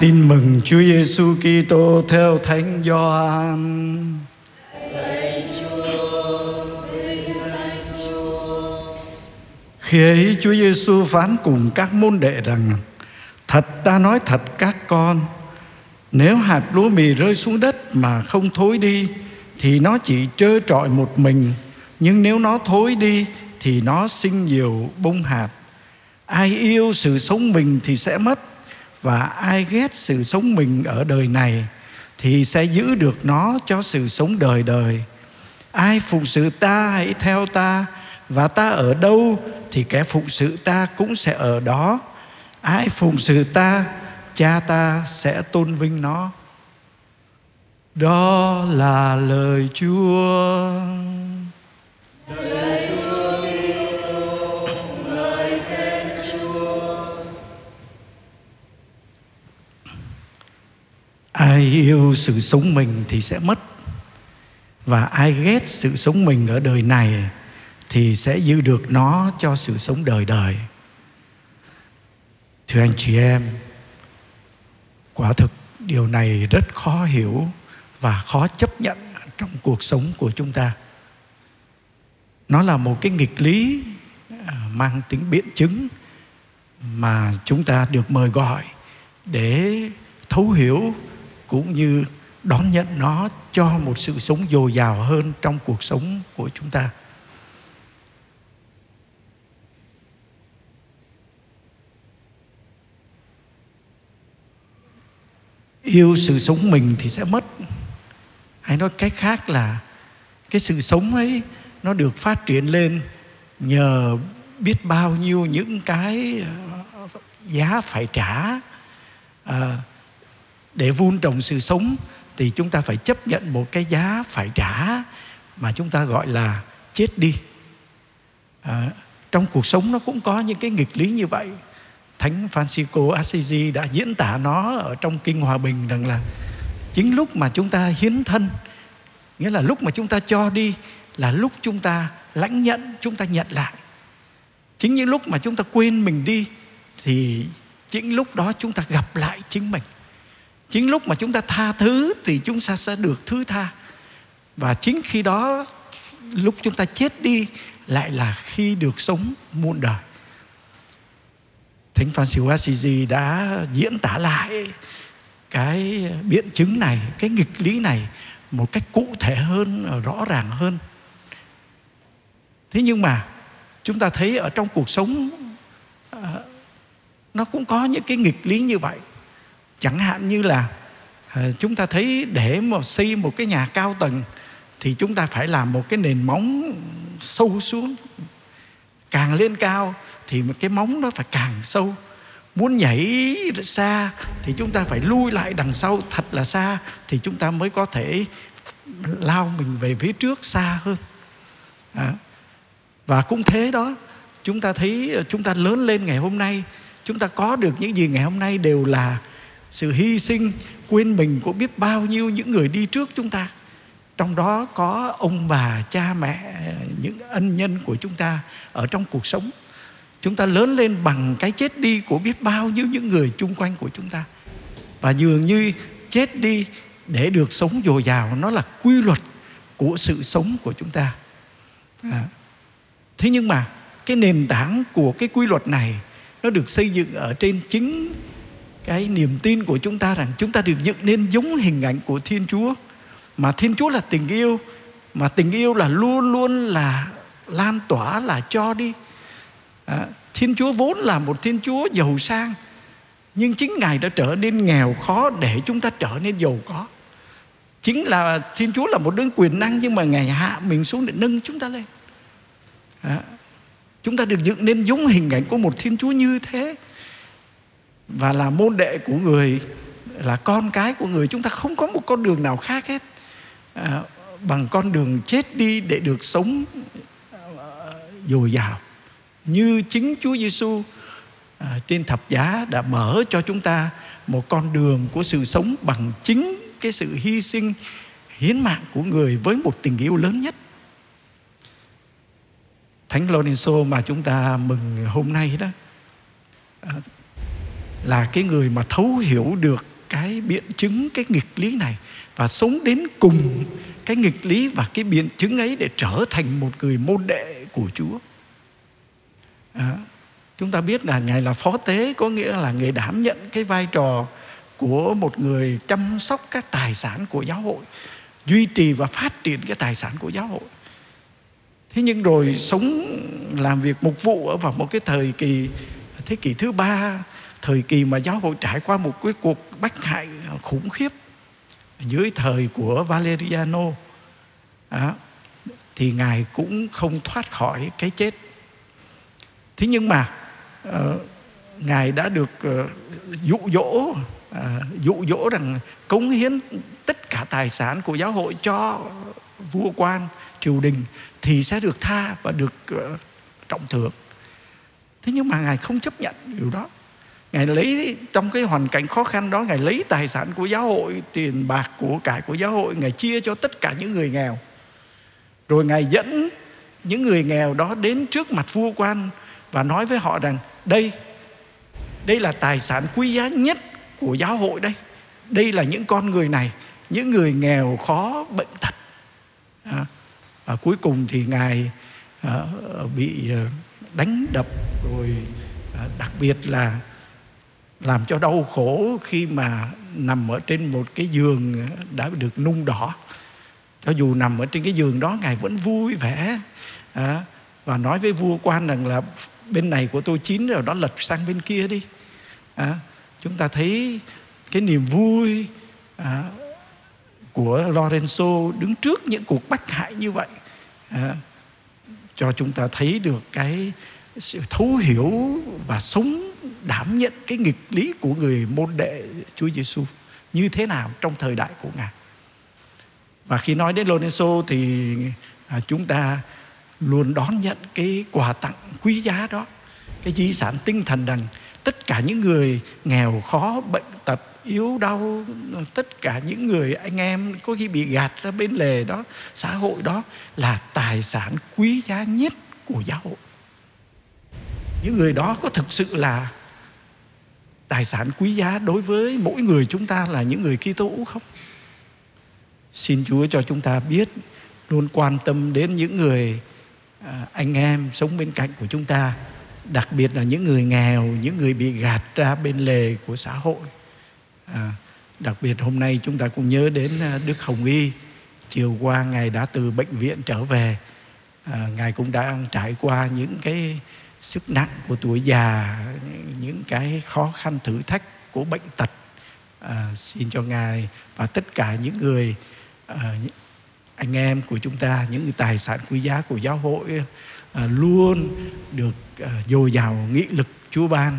Tin mừng Chúa Giêsu Kitô theo Thánh Gioan. Khi ấy Chúa Giêsu phán cùng các môn đệ rằng: Thật ta nói thật các con, nếu hạt lúa mì rơi xuống đất mà không thối đi thì nó chỉ trơ trọi một mình, nhưng nếu nó thối đi thì nó sinh nhiều bông hạt. Ai yêu sự sống mình thì sẽ mất và ai ghét sự sống mình ở đời này thì sẽ giữ được nó cho sự sống đời đời. Ai phụng sự ta hãy theo ta và ta ở đâu thì kẻ phụng sự ta cũng sẽ ở đó. Ai phụng sự ta, cha ta sẽ tôn vinh nó. Đó là lời Chúa. Ai yêu sự sống mình thì sẽ mất. Và ai ghét sự sống mình ở đời này thì sẽ giữ được nó cho sự sống đời đời. Thưa anh chị em, quả thực điều này rất khó hiểu và khó chấp nhận trong cuộc sống của chúng ta. Nó là một cái nghịch lý à, mang tính biện chứng mà chúng ta được mời gọi để thấu hiểu cũng như đón nhận nó cho một sự sống dồi dào hơn trong cuộc sống của chúng ta. Yêu sự sống mình thì sẽ mất. Hay nói cách khác là cái sự sống ấy nó được phát triển lên nhờ biết bao nhiêu những cái ờ, giá phải trả. À, để vun trồng sự sống thì chúng ta phải chấp nhận một cái giá phải trả mà chúng ta gọi là chết đi. À, trong cuộc sống nó cũng có những cái nghịch lý như vậy. Thánh Francisco Assisi đã diễn tả nó ở trong kinh hòa bình rằng là chính lúc mà chúng ta hiến thân nghĩa là lúc mà chúng ta cho đi là lúc chúng ta lãnh nhận chúng ta nhận lại. Chính những lúc mà chúng ta quên mình đi thì chính lúc đó chúng ta gặp lại chính mình chính lúc mà chúng ta tha thứ thì chúng ta sẽ được thứ tha. Và chính khi đó lúc chúng ta chết đi lại là khi được sống muôn đời. Thánh Francis Assisi đã diễn tả lại cái biện chứng này, cái nghịch lý này một cách cụ thể hơn, rõ ràng hơn. Thế nhưng mà chúng ta thấy ở trong cuộc sống ờ, nó cũng có những cái nghịch lý như vậy chẳng hạn như là ờ, chúng ta thấy để mà xây một cái nhà cao tầng thì chúng ta phải làm một cái nền móng sâu xuống. Càng lên cao thì cái móng nó phải càng sâu. Muốn nhảy xa thì chúng ta phải lui lại đằng sau thật là xa thì chúng ta mới có thể lao mình về phía trước xa hơn. À. và cũng thế đó, chúng ta thấy ờ, chúng ta lớn lên ngày hôm nay, chúng ta có được những gì ngày hôm nay đều là sự hy sinh, quên mình của biết bao nhiêu những người đi trước chúng ta. Trong đó có ông bà, cha mẹ, những ân nhân của chúng ta ở trong cuộc sống. Chúng ta lớn lên bằng cái chết đi của biết bao nhiêu những người chung quanh của chúng ta. Và dường như chết đi để được sống dồi dào, nó là quy luật của sự sống của chúng ta. À. thế nhưng mà cái nền tảng của cái quy luật này nó được xây dựng ở trên chính cái niềm tin của chúng ta rằng chúng ta được dựng nên giống hình ảnh của Thiên Chúa. Mà Thiên Chúa là tình yêu mà tình yêu là luôn luôn là lan tỏa là cho đi. À, Thiên Chúa vốn là một Thiên Chúa giàu sang nhưng chính Ngài đã trở nên nghèo khó để chúng ta trở nên giàu có. Chính là Thiên Chúa là một đấng quyền năng nhưng mà Ngài hạ mình xuống để nâng chúng ta lên. À, chúng ta được dựng nên giống hình ảnh của một Thiên Chúa như thế và là môn đệ của người là con cái của người. Chúng ta không có một con đường nào khác hết. À, bằng con đường chết đi để được sống à, dồi dào. Như chính Chúa Giêsu à, trên thập giá đã mở cho chúng ta một con đường của sự sống bằng chính cái sự hy sinh hiến mạng của người với một tình yêu lớn nhất. Thánh Lorenzo mà chúng ta mừng hôm nay đó à, là cái người mà thấu hiểu được cái biện chứng cái nghịch lý này và sống đến cùng cái nghịch lý và cái biện chứng ấy để trở thành một người môn đệ của Chúa. À, chúng ta biết là ngài là phó tế có nghĩa là người đảm nhận cái vai trò của một người chăm sóc các tài sản của giáo hội duy trì và phát triển cái tài sản của giáo hội thế nhưng rồi sống làm việc mục vụ ở vào một cái thời kỳ thế kỷ thứ ba thời kỳ mà giáo hội trải qua một cái cuộc bách hại khủng khiếp dưới thời của Valeriano à, thì ngài cũng không thoát khỏi cái chết. Thế nhưng mà uh, ngài đã được uh, dụ dỗ à, dụ dỗ rằng cống hiến tất cả tài sản của giáo hội cho vua quan triều đình thì sẽ được tha và được uh, trọng thưởng thế nhưng mà ngài không chấp nhận điều đó. Ngài lấy trong cái hoàn cảnh khó khăn đó ngài lấy tài sản của giáo hội tiền bạc của cải của giáo hội ngài chia cho tất cả những người nghèo. Rồi ngài dẫn những người nghèo đó đến trước mặt vua quan và nói với họ rằng đây đây là tài sản quý giá nhất của giáo hội đây. Đây là những con người này những người nghèo khó bệnh tật. À, và cuối cùng thì ngài à, bị à, đánh đập rồi à, đặc biệt là làm cho đau khổ khi mà nằm ở trên một cái giường à, đã được nung đỏ. Cho dù nằm ở trên cái giường đó ngài vẫn vui vẻ à, và nói với vua quan rằng là bên này của tôi chín rồi đó lật sang bên kia đi. À, chúng ta thấy cái niềm vui à, của Lorenzo đứng trước những cuộc bách hại như vậy à, cho chúng ta thấy được cái sự thấu hiểu và sống, đảm nhận cái nghịch lý của người môn đệ Chúa Giêsu như thế nào trong thời đại của ngài. Và khi nói đến Lorenzo thì à, chúng ta luôn đón nhận cái quà tặng quý giá đó, cái di sản tinh thần rằng tất cả những người nghèo khó, bệnh tật yếu đau, tất cả những người anh em có khi bị gạt ra bên lề đó, xã hội đó là tài sản quý giá nhất của giáo hội những người đó có thực sự là tài sản quý giá đối với mỗi người chúng ta là những người Kitô không? Xin Chúa cho chúng ta biết, luôn quan tâm đến những người à, anh em sống bên cạnh của chúng ta, đặc biệt là những người nghèo, những người bị gạt ra bên lề của xã hội à, đặc biệt hôm nay chúng ta cũng nhớ đến à, Đức Hồng Y. Chiều qua ngài đã từ bệnh viện trở về. À, ngài cũng đã trải qua những cái sức nặng của tuổi già những cái khó khăn thử thách của bệnh tật. À, xin cho ngài và tất cả những người à, anh em của chúng ta những tài sản quý giá của giáo hội à, luôn được à, dồi dào nghị lực Chúa ban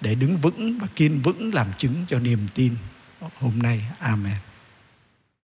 để đứng vững và kiên vững làm chứng cho niềm tin hôm nay. Amen.